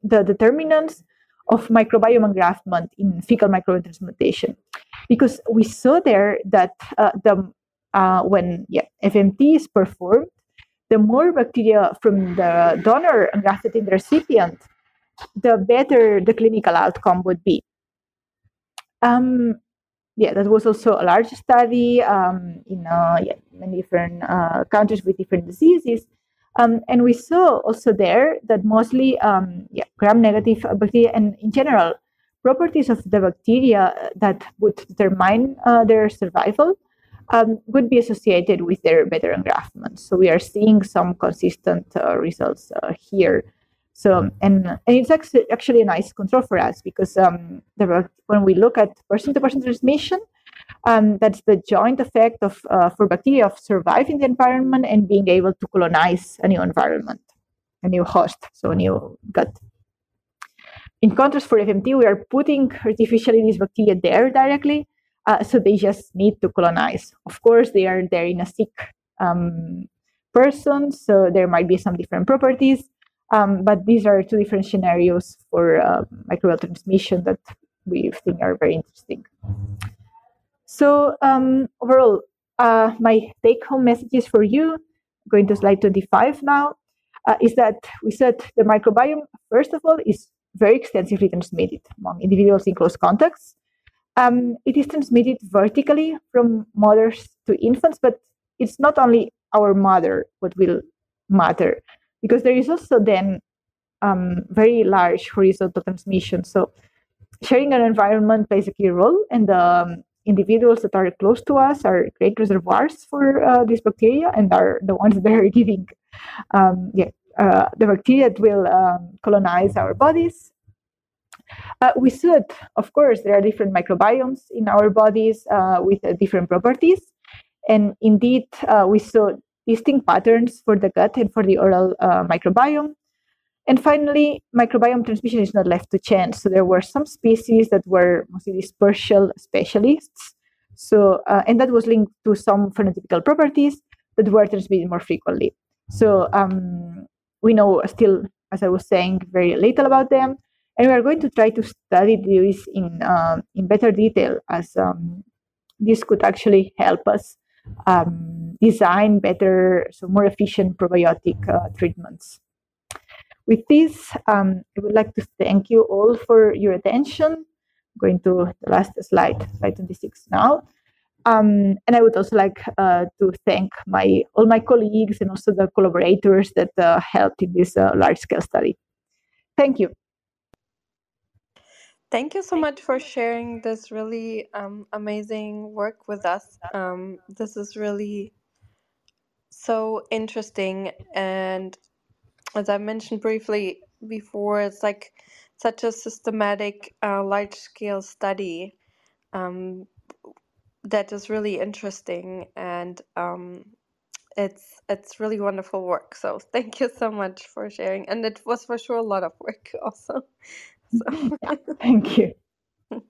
the determinants of microbiome engraftment in fecal microbiome transplantation. Because we saw there that uh, the, uh, when yeah, FMT is performed, the more bacteria from the donor engrafted in the recipient, the better the clinical outcome would be. Um, yeah, that was also a large study um, in uh, yeah, many different uh, countries with different diseases. Um, and we saw also there that mostly um, yeah, gram-negative bacteria and in general, properties of the bacteria that would determine uh, their survival um, would be associated with their better engraftment. So we are seeing some consistent uh, results uh, here. So and, and it's actually actually a nice control for us because um, the, when we look at person-to-person transmission, um, that's the joint effect of uh, for bacteria of surviving the environment and being able to colonize a new environment, a new host, so a new gut. In contrast, for FMT, we are putting artificially these bacteria there directly, uh, so they just need to colonize. Of course, they are there in a sick um, person, so there might be some different properties. Um, but these are two different scenarios for uh, microbial transmission that we think are very interesting. So um, overall, uh, my take-home messages for you, going to slide 25 now, uh, is that we said the microbiome, first of all, is very extensively transmitted among individuals in close contacts. Um, it is transmitted vertically from mothers to infants, but it's not only our mother what will matter because there is also then um, very large horizontal transmission. So sharing an environment plays a key role, and the um, individuals that are close to us are great reservoirs for uh, these bacteria, and are the ones that are giving um, yeah, uh, the bacteria that will um, colonize our bodies. Uh, we said, of course, there are different microbiomes in our bodies uh, with uh, different properties. And indeed, uh, we saw distinct patterns for the gut and for the oral uh, microbiome. And finally, microbiome transmission is not left to chance. So there were some species that were mostly dispersal specialists. So, uh, and that was linked to some phenotypical properties that were transmitted more frequently. So um, we know still, as I was saying, very little about them, and we are going to try to study these in uh, in better detail, as um, this could actually help us um, design better, so more efficient probiotic uh, treatments. With this, um, I would like to thank you all for your attention. I'm going to the last slide, slide 26 now. Um, and I would also like uh, to thank my all my colleagues and also the collaborators that uh, helped in this uh, large scale study. Thank you. Thank you so much for sharing this really um, amazing work with us. Um, this is really so interesting. And as I mentioned briefly before, it's like such a systematic, uh, large scale study um, that is really interesting. And um, it's it's really wonderful work. So thank you so much for sharing. And it was for sure a lot of work also. So Thank you.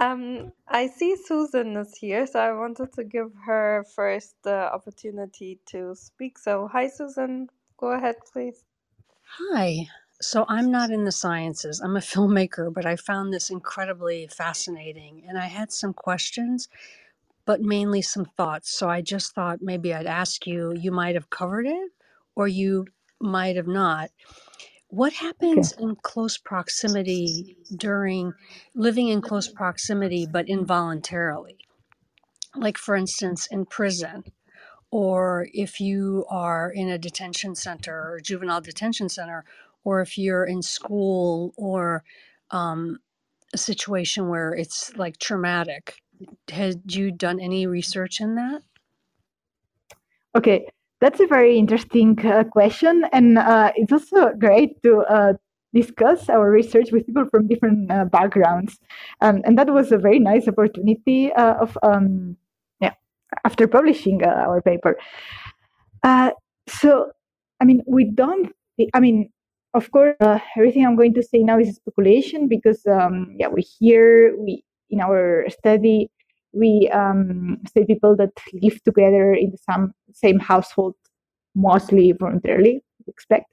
um, I see Susan is here, so I wanted to give her first the opportunity to speak. So hi, Susan. Go ahead, please. Hi. So I'm not in the sciences. I'm a filmmaker, but I found this incredibly fascinating and I had some questions, but mainly some thoughts. So I just thought maybe I'd ask you, you might have covered it or you might have not. What Okay. happens in close proximity during living in close proximity but involuntarily? Like, for instance, in prison, or if you are in a detention center or juvenile detention center, or if you're in school or um, a situation where it's like traumatic. Had you done any research in that? Okay, that's a very interesting uh, question, and uh, it's also great to uh, discuss our research with people from different uh, backgrounds, um, and that was a very nice opportunity uh, of um, yeah after publishing uh, our paper. So, I mean, we don't. I mean, of course, everything I'm going to say now is speculation because um, yeah, we hear we in our study we um, study people that live together in the same same household, mostly voluntarily. We expect.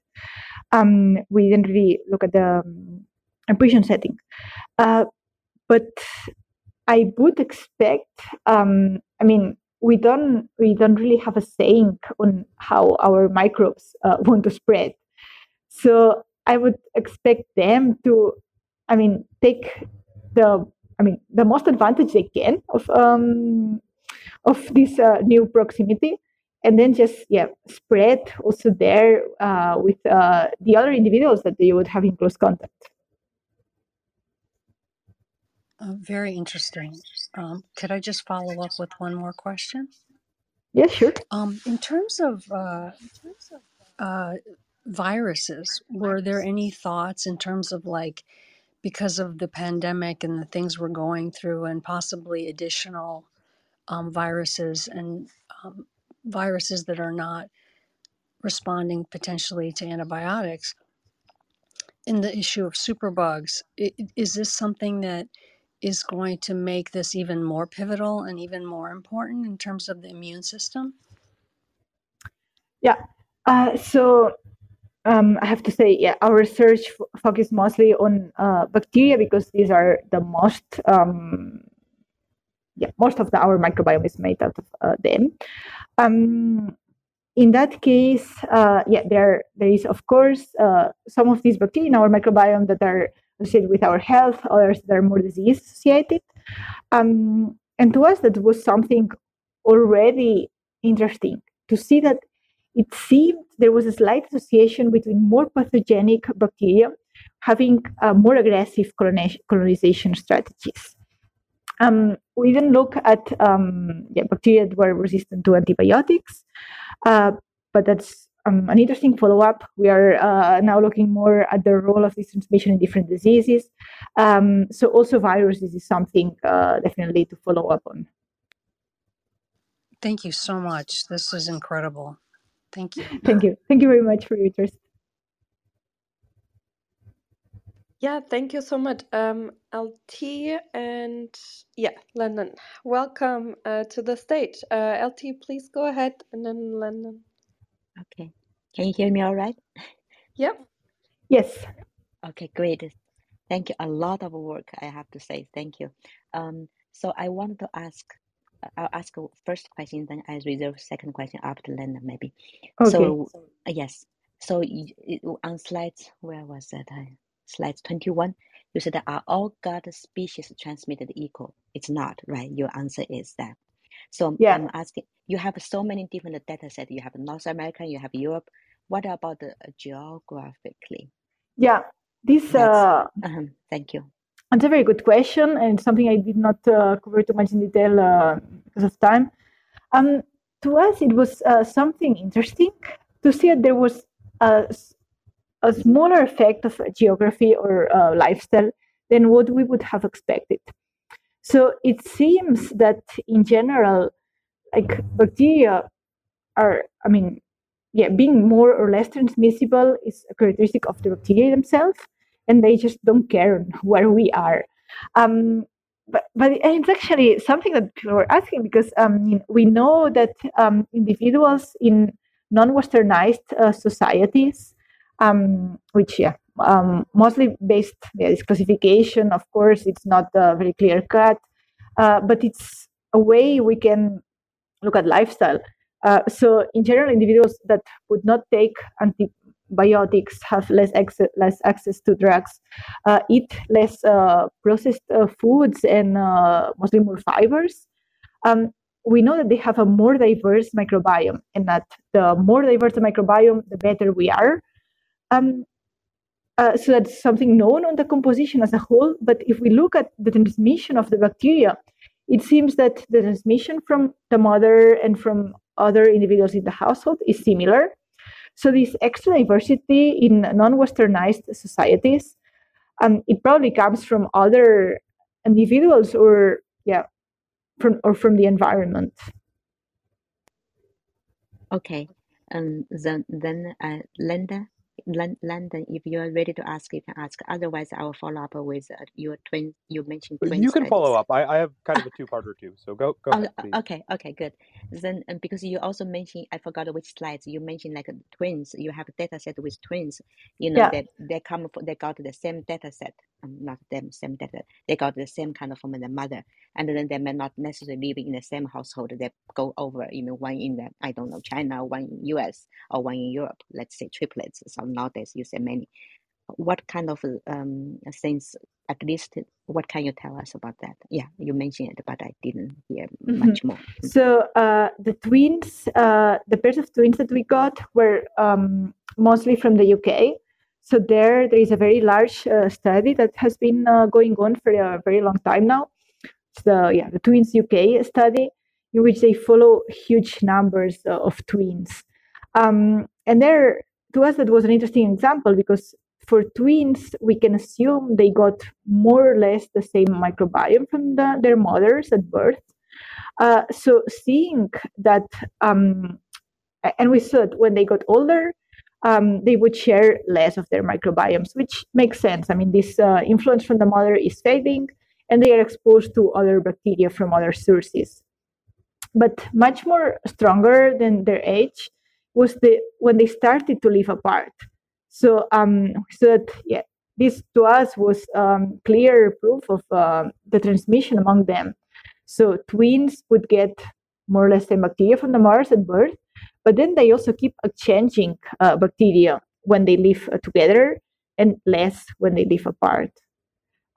Um, we didn't really look at the um, prison setting, uh, but I would expect. Um, I mean, we don't we don't really have a saying on how our microbes uh, want to spread. So I would expect them to, I mean, take the I mean the most advantage they can of um, of this uh, new proximity, and then just yeah spread also there uh, with uh, the other individuals that they would have in close contact. Uh, very interesting. Um, could I just follow up with one more question? Yeah, sure. Um, in terms of uh, uh, viruses, were there any thoughts in terms of like because of the pandemic and the things we're going through, and possibly additional um, viruses and um, viruses that are not responding potentially to antibiotics? In the issue of superbugs, is this something that is going to make this even more pivotal and even more important in terms of the immune system? Yeah. Uh, so um, I have to say, yeah, our research f- focused mostly on uh, bacteria because these are the most, um, yeah, most of the, our microbiome is made out of uh, them. Um, in that case, uh, yeah, there there is of course uh, some of these bacteria in our microbiome that are associated with our health, others that are more disease associated. Um, and to us, that was something already interesting to see that it seemed there was a slight association between more pathogenic bacteria having uh, more aggressive colonization strategies. Um, we then look at um, yeah, bacteria that were resistant to antibiotics, uh, but that's um, an interesting follow-up. We are uh, now looking more at the role of this transmission in different diseases. Um, so also viruses is something uh, definitely to follow up on. Thank you so much. This is incredible. Thank you. Thank you. Thank you very much for your interest. Yeah, thank you so much, um, LT and yeah, London. Welcome uh, to the stage. Uh, LT, please go ahead, and then London. Okay. Can you hear me all right? Yep. Yes. Okay, great. Thank you. A lot of work, I have to say. Thank you. Um, so I wanted to ask, I'll ask first question, then I reserve second question after Lena, maybe. Okay. So, uh, yes. So on slides, where was that? Slides 21, you said that are all gut species transmitted equal? It's not, right? Your answer is that. So Yeah. I'm asking, you have so many different data sets. You have North America, you have Europe. What about the uh, geographically? Yeah. This uh, uh thank you. It's a very good question and something I did not uh, cover too much in detail uh, because of time. Um, to us, it was uh, something interesting to see that there was a smaller effect of geography or uh, lifestyle than what we would have expected. So it seems that in general, like bacteria are, I mean, yeah, being more or less transmissible is a characteristic of the bacteria themselves, and they just don't care where we are. Um, but but it's actually something that people were asking because um, we know that um, individuals in non-westernized uh, societies, um, which yeah, um, mostly based yeah, this classification. Of course, it's not uh, very clear cut, uh, but it's a way we can look at lifestyle. Uh, so in general, individuals that would not take antibiotics have less access, less access to drugs, uh, eat less uh, processed uh, foods and uh, mostly more fibers. Um, we know that they have a more diverse microbiome, and that the more diverse the microbiome, the better we are. Um, uh, so that's something known on the composition as a whole. But if we look at the transmission of the bacteria, it seems that the transmission from the mother and from other individuals in the household is similar. So this extra diversity in non-westernized societies, um, it probably comes from other individuals or yeah, from or from the environment. Okay. Um, then, then uh, Linda, London, if you are ready to ask, you can ask. Otherwise, I will follow up with uh, your twin. You mentioned twin You can follow up. I, I have kind of a two-parter too. So go go Oh, ahead, uh, okay, okay, good. Then, um, because you also mentioned, I forgot which slides you mentioned, like uh, twins. You have a data set with twins. You know Yeah, that they come, from, they got the same data set. Um, not them, same that They got the same kind of from the mother, and then they may not necessarily live in the same household. They go over, you know, one in the I don't know China, one in U.S. or one in Europe. Let's say triplets. So nowadays you say many. What kind of um things? At least, what can you tell us about that? Yeah, you mentioned it, but I didn't hear Mhm. much more. Mm. So uh, the twins, uh, the pairs of twins that we got were um, mostly from the UK. So there, there is a very large uh, study that has been uh, going on for a very long time now. It's the yeah, the Twins UK study, in which they follow huge numbers uh, of twins. Um, and there, to us, that was an interesting example because for twins, we can assume they got more or less the same microbiome from the, their mothers at birth. Uh, so seeing that, um, and we saw that when they got older, um, they would share less of their microbiomes, which makes sense. I mean, this uh, influence from the mother is fading, and they are exposed to other bacteria from other sources. But much more stronger than their age was the when they started to live apart. So, um, so that yeah, this to us was um, clear proof of uh, the transmission among them. So twins would get more or less the bacteria from the mothers at birth, but then they also keep exchanging uh, bacteria when they live uh, together and less when they live apart.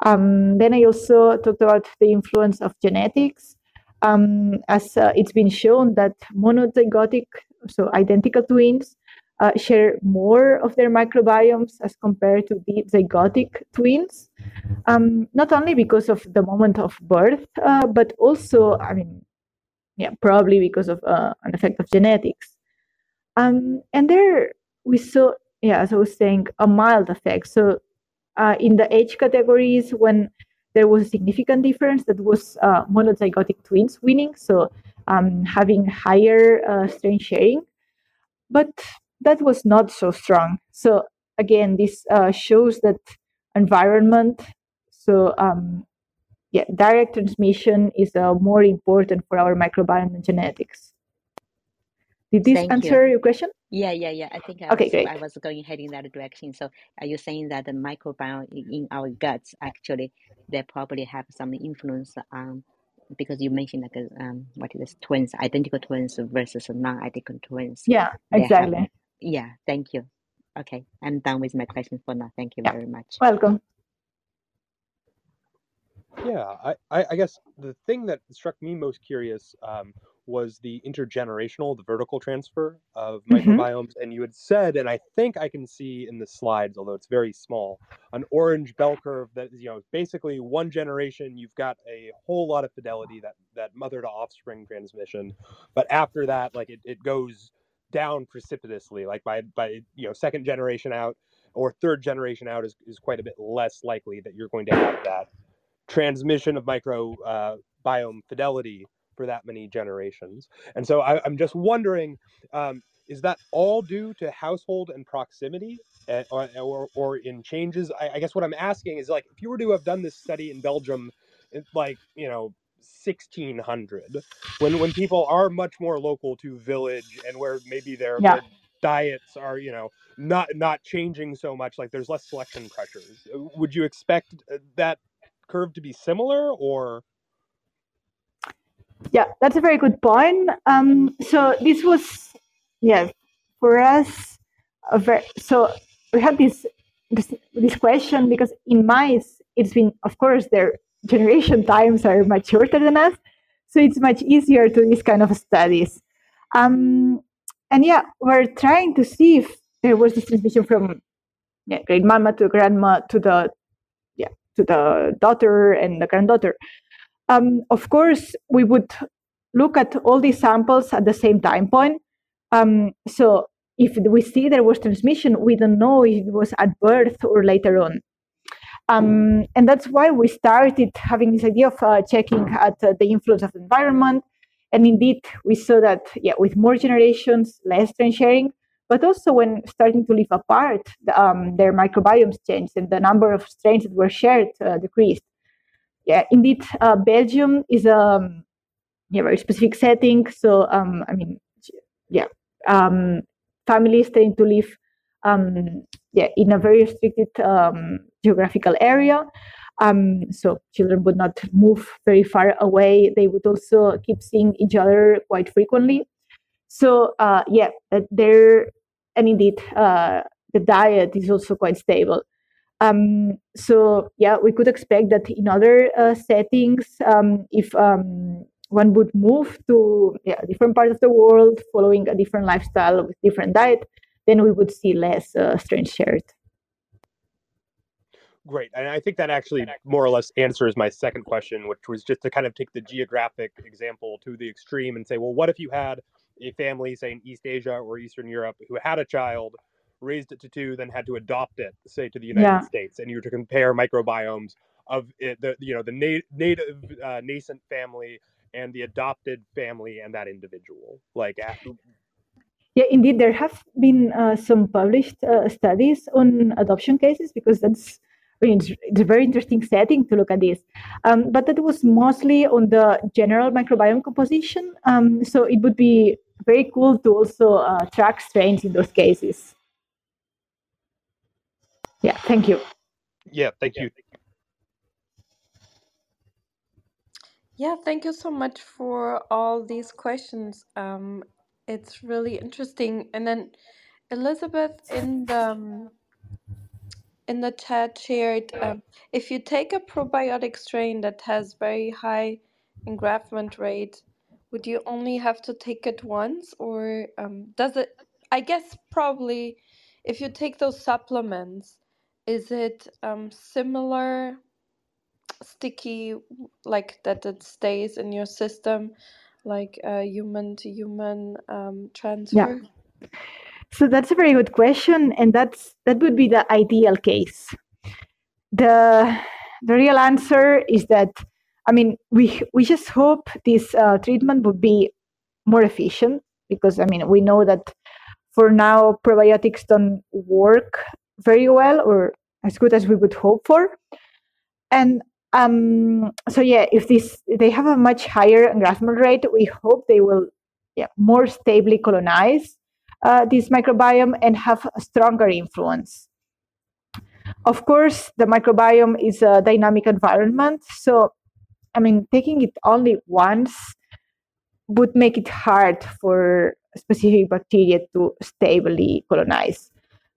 Um, then I also talked about the influence of genetics, um, as uh, it's been shown that monozygotic, so identical twins, uh, share more of their microbiomes as compared to the zygotic twins. Um, not only because of the moment of birth, uh, but also, I mean, yeah, probably because of uh, an effect of genetics. Um, and there we saw, yeah, as I was saying, a mild effect. So uh, in the age categories, when there was a significant difference, that was uh, monozygotic twins winning, so um, having higher uh, strain sharing. But that was not so strong. So again, this uh, shows that environment, so um, yeah, direct transmission is uh, more important for our microbiome and genetics. Did this Thank answer you. your question? Yeah, yeah, yeah. I think I Okay, was great. I was going heading that direction. So are you saying that the microbiome in our guts actually they probably have some influence on because you mentioned like a, um what is this twins, identical twins versus non-identical twins. Yeah, They have exactly. yeah, thank you. Okay, I'm done with my questions for now. Thank you Yeah, very much. welcome. Yeah, I, I, guess the thing that struck me most curious um, was the intergenerational, the vertical transfer of hmm microbiomes. And you had said, and I think I can see in the slides, although it's very small, an orange bell curve that is, you know, basically one generation, you've got a whole lot of fidelity, that, that mother to offspring transmission. But after that, like it, it goes down precipitously, like by, by, you know, second generation out or third generation out is, is quite a bit less likely that you're going to have that transmission of microbiome uh, biome fidelity for that many generations. And so I, I'm just wondering, um, is that all due to household and proximity, uh, or, or, or in changes? I, I guess what I'm asking is like, if you were to have done this study in Belgium, like you know, 1600, when when people are much more local to village and where maybe their Yeah. their diets are you know not not changing so much, like there's less selection pressures. Would you expect uh, that curve to be similar or Yeah, that's a very good point. Um, so this was, yeah, for us, a very, so we had this, this this question because in mice, it's been, of course, their generation times are much shorter than us, so it's much easier to this kind of studies. Um, and yeah, we're trying to see if there was this transmission from yeah, great mama to grandma to the to the daughter and the granddaughter um, of course, we would look at all these samples at the same time point. Um, so if we see there was transmission, we don't know if it was at birth or later on. Um, and that's why we started having this idea of uh, checking at uh, the influence of the environment. And indeed, we saw that, yeah, with more generations, less strain sharing, but also when starting to live apart, um, their microbiomes changed and the number of strains that were shared uh, decreased yeah, indeed, uh, Belgium is a um, yeah, very specific setting. So, um, I mean, yeah, um, families tend to live um, yeah, in a very restricted um, geographical area. Um, so children would not move very far away. They would also keep seeing each other quite frequently. So uh, yeah, there and indeed uh, the diet is also quite stable. Um, so yeah, we could expect that in other uh, settings, um, if um, one would move to yeah, different part of the world, following a different lifestyle with different diet, then we would see less uh, strain shared. Great. And I think that actually more or less answers my second question, which was just to kind of take the geographic example to the extreme and say, well, what if you had a family, say in East Asia or Eastern Europe, who had a child, raised it to two, then had to adopt it, say to the United Yeah. States, and you were to compare microbiomes of it, the you know the na- native uh, nascent family and the adopted family and that individual, like at, Yeah, indeed, there have been uh, some published uh, studies on adoption cases because that's I mean, it's, it's a very interesting setting to look at this. Um, but that was mostly on the general microbiome composition. Um, so it would be very cool to also uh, track strains in those cases. Yeah, thank you. yeah. Thank you. Yeah, thank you so much for all these questions. Um, it's really interesting. And then Elizabeth in the um, in the chat shared um, if you take a probiotic strain that has very high engraftment rate, would you only have to take it once, or um, does it? I guess probably if you take those supplements, is it um, similar? sticky like that it stays in your system like uh, human to human um, transfer So that's a very good question, and that's that would be the ideal case. the The real answer is that I mean we we just hope this uh, treatment would be more efficient because I mean we know that for now probiotics don't work very well or as good as we would hope for, and um, so yeah, if this they have a much higher engraftment rate, we hope they will yeah, more stably colonize uh, this microbiome and have a stronger influence. Of course, the microbiome is a dynamic environment, so I mean, taking it only once would make it hard for specific bacteria to stably colonize.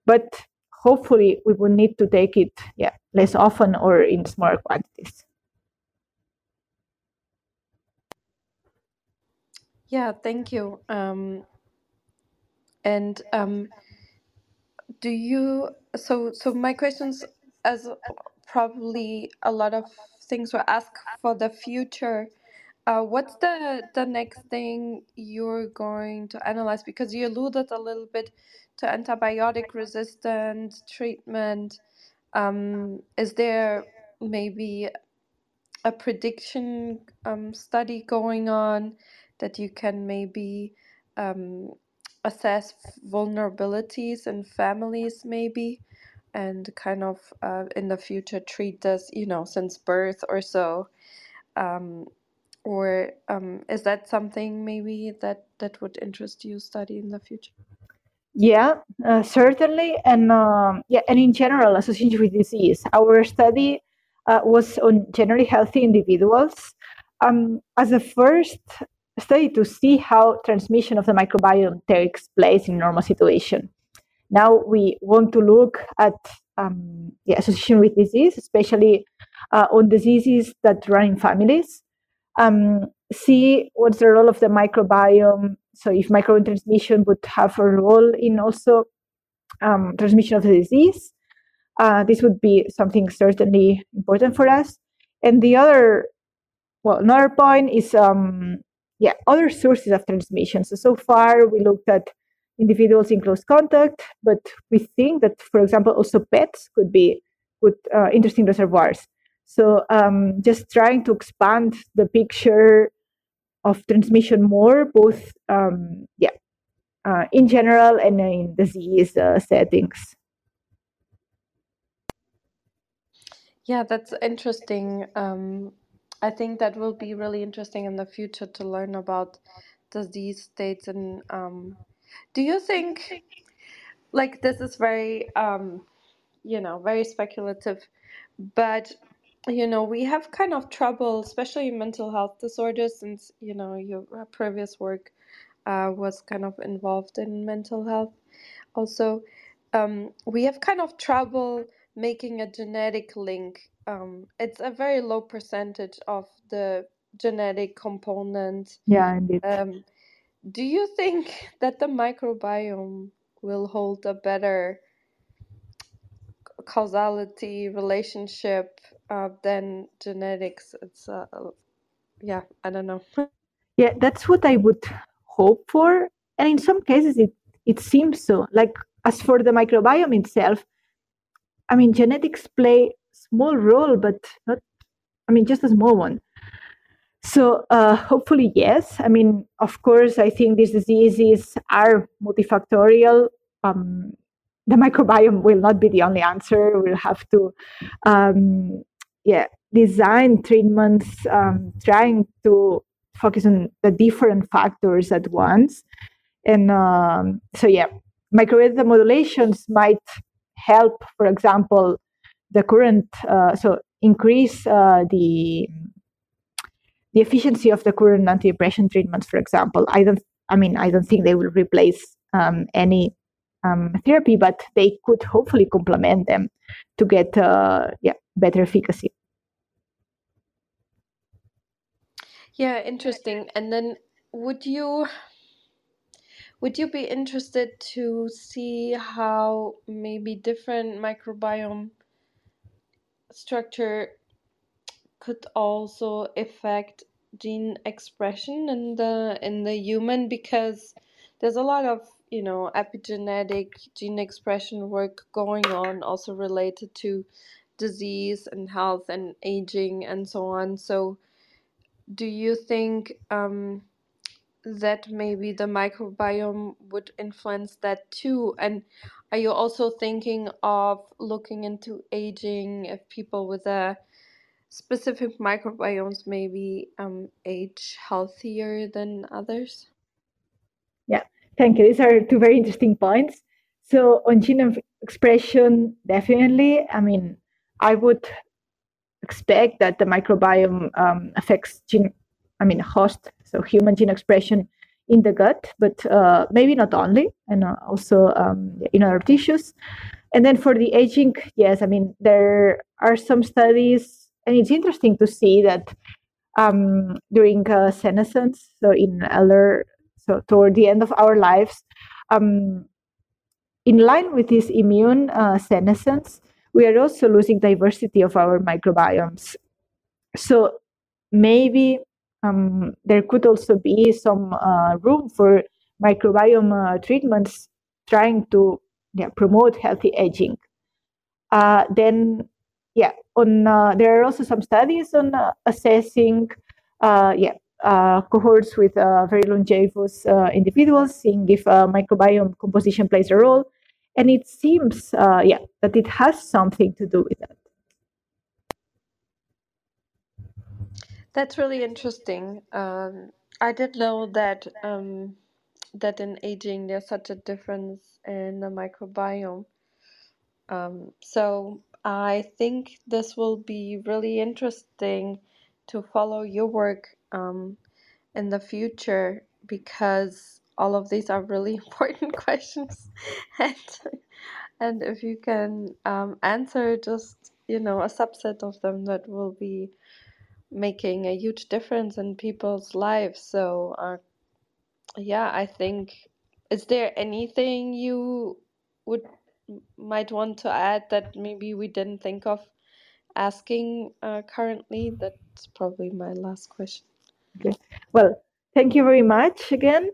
But hopefully, we will need to take it yeah, less often or in smaller quantities. Yeah, thank you. Um, and um, do you so so my questions as probably a lot of things were asked for the future. Uh, what's the the next thing you're going to analyze? Because you alluded a little bit to antibiotic resistant treatment. Um, is there maybe a prediction um, study going on that you can maybe um, assess vulnerabilities in families, maybe, and kind of uh, in the future treat this, you know, since birth or so? Um, or um, is that something maybe that that would interest you study in the future? Yeah, uh, certainly, and um, yeah, and in general, association with disease. Our study uh, was on generally healthy individuals um, as a first study to see how transmission of the microbiome takes place in normal situation. Now we want to look at um, the association with disease, especially uh, on diseases that run in families. Um, see what's the role of the microbiome. So if microbiome transmission would have a role in also um, transmission of the disease, uh, this would be something certainly important for us. And the other, well, another point is, um, yeah, other sources of transmission. So so far we looked at individuals in close contact, but we think that, for example, also pets could be good, uh, interesting reservoirs. So um, just trying to expand the picture of transmission more, both um, yeah, uh, in general and in disease uh, settings. Yeah, that's interesting. Um, I think that will be really interesting in the future to learn about disease states. And um, do you think, like, this is very, um, you know, very speculative, but you know, we have kind of trouble, especially in mental health disorders, since you know your previous work uh, was kind of involved in mental health. Also, um, we have kind of trouble making a genetic link. Um, it's a very low percentage of the genetic component. Yeah, indeed. Um, do you think that the microbiome will hold a better causality relationship uh, than genetics? It's uh, yeah, I don't know. yeah, that's what I would hope for, and in some cases it it seems so. Like as for the microbiome itself, I mean, genetics play small role, but not, I mean, just a small one. So uh, hopefully, yes. I mean, of course, I think these diseases are multifactorial. Um, the microbiome will not be the only answer. We'll have to, um, yeah, design treatments um, trying to focus on the different factors at once. And um, so, yeah, microbiota modulations might help, for example, the current, uh, so increase uh, the the efficiency of the current antidepressant treatments, for example. I don't, I mean, I don't think they will replace um, any um, therapy, but they could hopefully complement them to get, uh, yeah, better efficacy. Yeah, interesting. And then would you would you be interested to see how maybe different microbiome structure could also affect gene expression in the in the human because there's a lot of you know epigenetic gene expression work going on, also related to disease and health and aging and so on. So, do you think um, that maybe the microbiome would influence that too? And are you also thinking of looking into aging if people with a specific microbiomes maybe um, age healthier than others? Yeah, thank you. These are two very interesting points. So on gene expression, definitely. I mean, I would expect that the microbiome um, affects gene, I mean, host, so human gene expression in the gut, but uh, maybe not only, and uh, also um, in other tissues. And then for the aging, yes, I mean, there are some studies, and it's interesting to see that um, during uh, senescence, so in elder, so toward the end of our lives, um, in line with this immune uh, senescence, we are also losing diversity of our microbiomes. So maybe um, there could also be some uh, room for microbiome uh, treatments trying to yeah, promote healthy aging. Uh, then, yeah, on uh, there are also some studies on uh, assessing, uh, yeah, cohorts with very longevous individuals, seeing if microbiome composition plays a role, and it seems, yeah, that it has something to do with that. That's really interesting. Um, I did know that um, that in aging there's such a difference in the microbiome. Um, so I think this will be really interesting to follow your work um, in the future because all of these are really important questions, and and if you can um, answer just you know a subset of them, that will be making a huge difference in people's lives. So, uh, yeah, I think, is there anything you would might want to add that maybe we didn't think of asking uh, currently? That's probably my last question. Okay. Well, thank you very much again.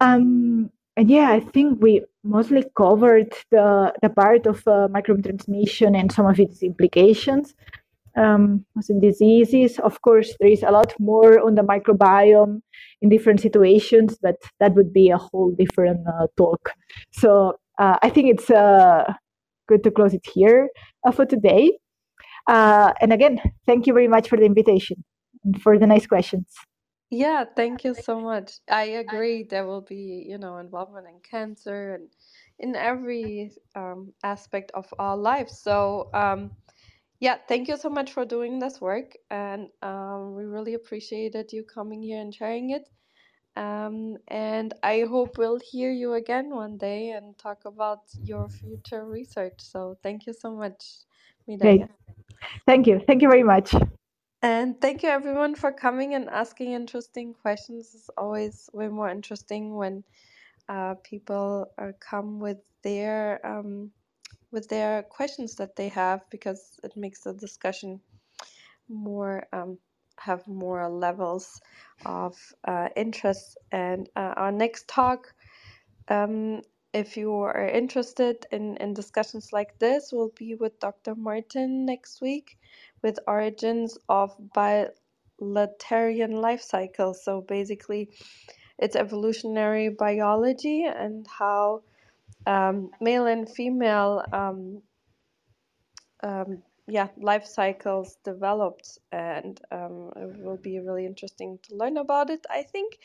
Um, and yeah, I think we mostly covered the the part of uh, microbiome transmission and some of its implications um, in diseases. Of course, there is a lot more on the microbiome in different situations, but that would be a whole different uh, talk. So I think it's uh, good to close it here uh, for today. Uh, and again, thank you very much for the invitation and for the nice questions. Yeah, thank you so much. I agree. There will be, you know, involvement in cancer and in every um, aspect of our lives. So, um, yeah, thank you so much for doing this work, and um, we really appreciated you coming here and sharing it. Um, and I hope we'll hear you again one day and talk about your future research. So thank you so much, Mireia. Thank you. Thank you very much. And thank you everyone for coming and asking interesting questions. It's always way more interesting when uh, people uh, come with their um, with their questions that they have because it makes the discussion more um, have more levels of uh, interest. And uh, our next talk, um, if you are interested in, in discussions like this, will be with Dr. Martin next week with origins of bilaterian life cycles. So basically, it's evolutionary biology and how um, male and female um, um, yeah life cycles developed and um, it will be really interesting to learn about it i think.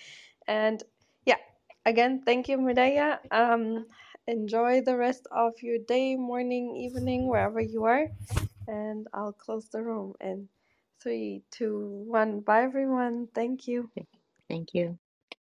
And yeah again thank you Mireia. Um, enjoy the rest of your day morning evening wherever you are. And i'll close the room in three two one. Bye everyone. Thank you. Thank you